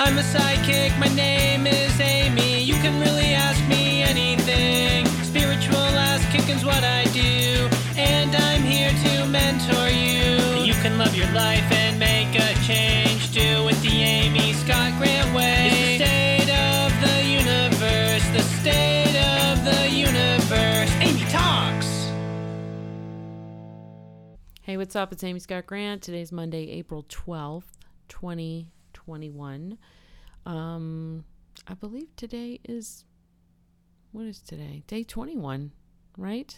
I'm a sidekick, my name is Amy. You can really ask me anything. Spiritual ass kicking's what I do, and I'm here to mentor you. You can love your life and make a change. Do it the Amy Scott Grant way. It's the state of the universe, the state of the universe. Amy talks. Hey, what's up? It's Amy Scott Grant. Today's Monday, April 12th, 2021. Um, I believe today is, what is today? Day 21, right?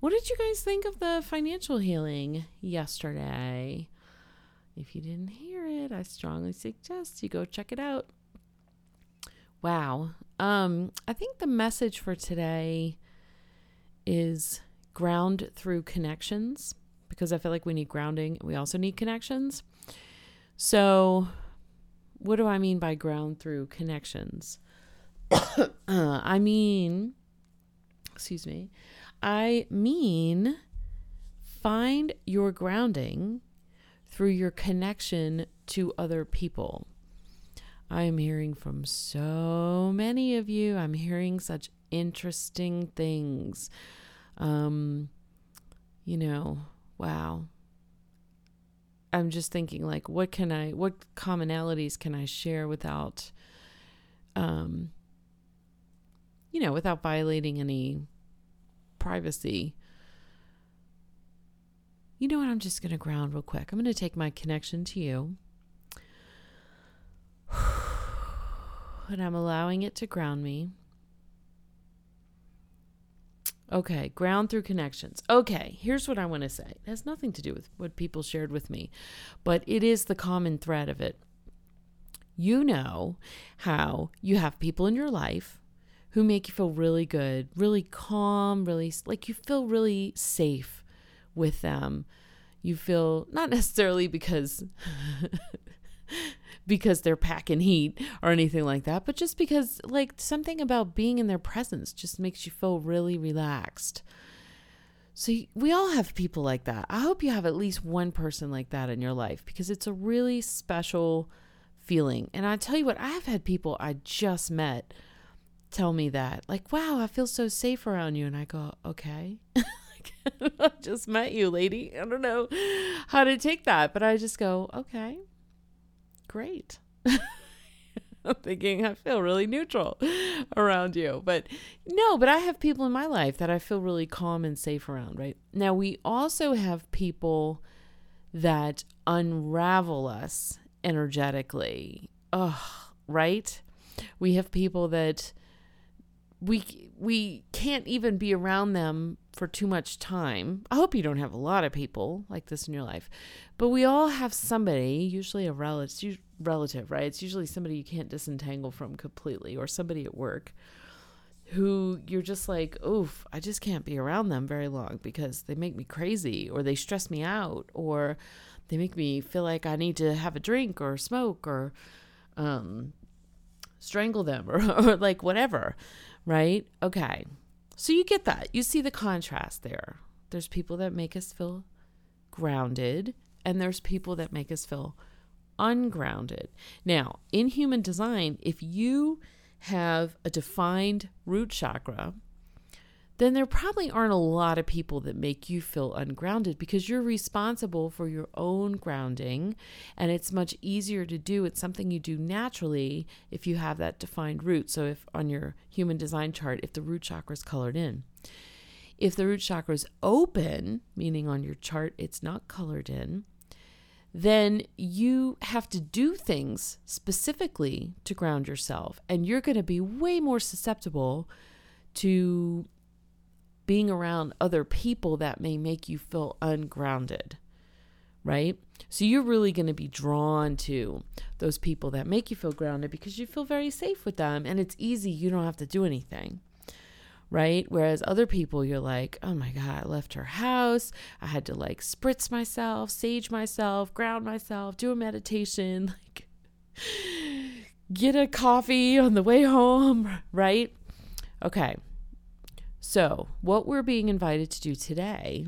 What did you guys think of the financial healing yesterday? If you didn't hear it, I strongly suggest you go check it out. Wow. Um, I think the message for today is ground through connections because I feel like we need grounding. We also need connections. So, what do I mean by ground through connections? uh, I mean, excuse me, I mean, find your grounding through your connection to other people. I am hearing from so many of you. I'm hearing such interesting things. Um, you know, wow. I'm just thinking like what can I what commonalities can I share without um you know, without violating any privacy. You know what? I'm just going to ground real quick. I'm going to take my connection to you. And I'm allowing it to ground me. Okay, ground through connections. Okay, here's what I want to say. It has nothing to do with what people shared with me, but it is the common thread of it. You know how you have people in your life who make you feel really good, really calm, really like you feel really safe with them. You feel not necessarily because because they're packing heat or anything like that, but just because like something about being in their presence just makes you feel really relaxed. So we all have people like that. I hope you have at least one person like that in your life because it's a really special feeling. And I tell you what, I have had people I just met tell me that. Like, wow, I feel so safe around you. And I go, okay. I just met you, lady. I don't know how to take that, but I just go, okay, great. I'm thinking I feel really neutral around you. But no, but I have people in my life that I feel really calm and safe around, right? Now, we also have people that unravel us energetically. Ugh, right? We have people that we we can't even be around them for too much time. I hope you don't have a lot of people like this in your life, but we all have somebody, usually a relative, right? It's usually somebody you can't disentangle from completely, or somebody at work who you're just like, oof, I just can't be around them very long because they make me crazy, or they stress me out, or they make me feel like I need to have a drink or smoke or um, strangle them or, or like whatever right? Okay. So you get that. You see the contrast there. There's people that make us feel grounded, and there's people that make us feel ungrounded. Now, in human design, if you have a defined root chakra, then there probably aren't a lot of people that make you feel ungrounded because you're responsible for your own grounding and it's much easier to do. It's something you do naturally if you have that defined root. So, if on your human design chart, if the root chakra is colored in, if the root chakra is open, meaning on your chart it's not colored in, then you have to do things specifically to ground yourself. And you're going to be way more susceptible to being around other people that may make you feel ungrounded, right? So you're really going to be drawn to those people that make you feel grounded because you feel very safe with them and it's easy. You don't have to do anything, right? Whereas other people, you're like, oh my God, I left her house. I had to like spritz myself, sage myself, ground myself, do a meditation, like get a coffee on the way home, right? Okay. So, what we're being invited to do today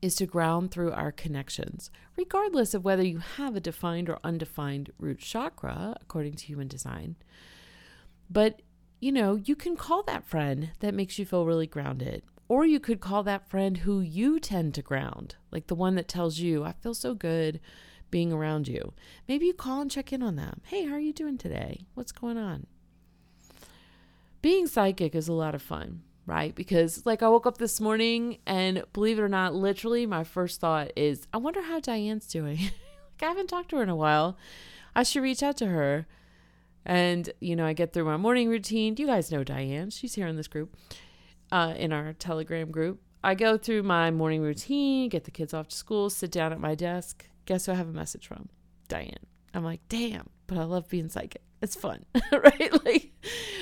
is to ground through our connections, regardless of whether you have a defined or undefined root chakra, according to human design. But, you know, you can call that friend that makes you feel really grounded. Or you could call that friend who you tend to ground, like the one that tells you, I feel so good being around you. Maybe you call and check in on them. Hey, how are you doing today? What's going on? Being psychic is a lot of fun right? Because like I woke up this morning and believe it or not, literally my first thought is, I wonder how Diane's doing. like I haven't talked to her in a while. I should reach out to her. And, you know, I get through my morning routine. You guys know Diane. She's here in this group, uh, in our Telegram group. I go through my morning routine, get the kids off to school, sit down at my desk. Guess who I have a message from? Diane. I'm like, damn, but I love being psychic. It's fun, right? Like,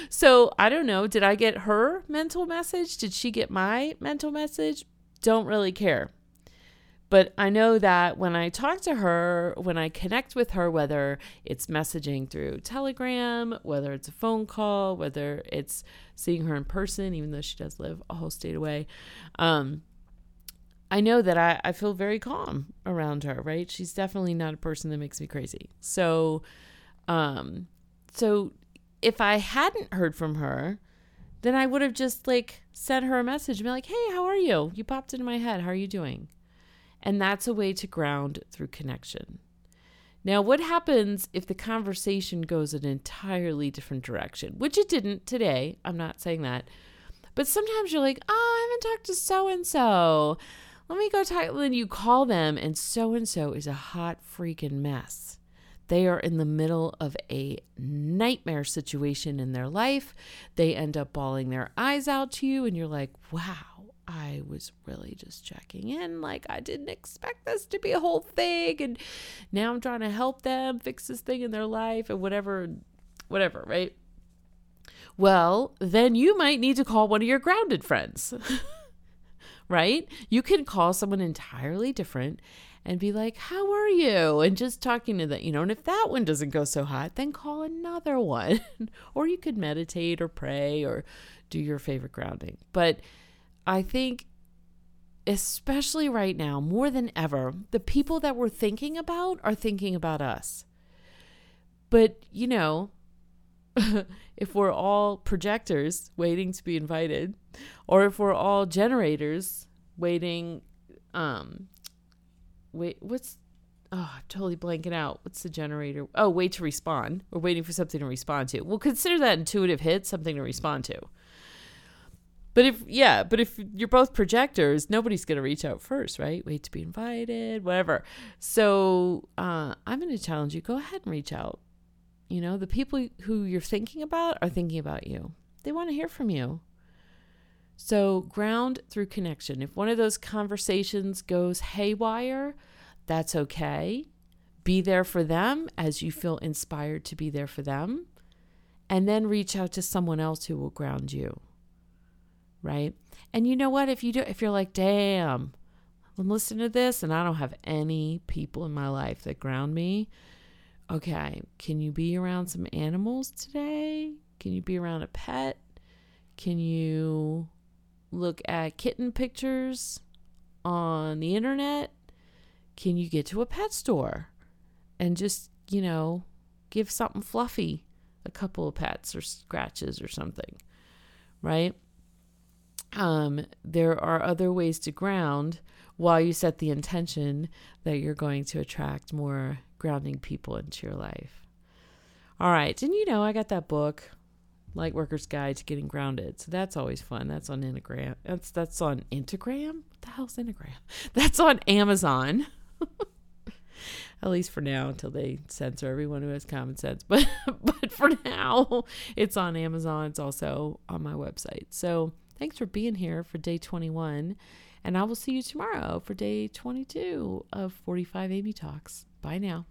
so I don't know. Did I get her mental message? Did she get my mental message? Don't really care. But I know that when I talk to her, when I connect with her, whether it's messaging through Telegram, whether it's a phone call, whether it's seeing her in person, even though she does live a whole state away, um, I know that I, I feel very calm around her, right? She's definitely not a person that makes me crazy. So, um, so if I hadn't heard from her, then I would have just like sent her a message and be like, hey, how are you? You popped into my head. How are you doing? And that's a way to ground through connection. Now, what happens if the conversation goes an entirely different direction? Which it didn't today. I'm not saying that. But sometimes you're like, oh, I haven't talked to so and so let me go talk. Then you call them, and so and so is a hot freaking mess. They are in the middle of a nightmare situation in their life. They end up bawling their eyes out to you, and you're like, wow, I was really just checking in. Like, I didn't expect this to be a whole thing. And now I'm trying to help them fix this thing in their life and whatever, whatever, right? Well, then you might need to call one of your grounded friends. right? You can call someone entirely different and be like, How are you? And just talking to them, you know, and if that one doesn't go so hot, then call another one. or you could meditate or pray or do your favorite grounding. But I think, especially right now, more than ever, the people that we're thinking about are thinking about us. But, you know, if we're all projectors waiting to be invited, or if we're all generators waiting, um, wait, what's, oh, I'm totally blanking out. What's the generator? Oh, wait to respond. We're waiting for something to respond to. We'll consider that intuitive hit something to respond to. But if, yeah, but if you're both projectors, nobody's going to reach out first, right? Wait to be invited, whatever. So uh, I'm going to challenge you go ahead and reach out you know, the people who you're thinking about are thinking about you. They want to hear from you. So, ground through connection. If one of those conversations goes haywire, that's okay. Be there for them as you feel inspired to be there for them. And then reach out to someone else who will ground you. Right? And you know what? If you do if you're like, "Damn, I'm listening to this and I don't have any people in my life that ground me," okay, can you be around some animals today? Can you be around a pet? Can you look at kitten pictures on the internet? Can you get to a pet store and just, you know, give something fluffy a couple of pets or scratches or something, right? Um, there are other ways to ground while you set the intention that you're going to attract more grounding people into your life. All right. And you know, I got that book, Light Worker's Guide to Getting Grounded. So that's always fun. That's on Instagram. That's that's on Instagram? What the hell's Instagram? That's on Amazon. At least for now, until they censor everyone who has common sense. But but for now, it's on Amazon. It's also on my website. So thanks for being here for day 21. And I will see you tomorrow for day 22 of 45 Amy Talks. Bye now.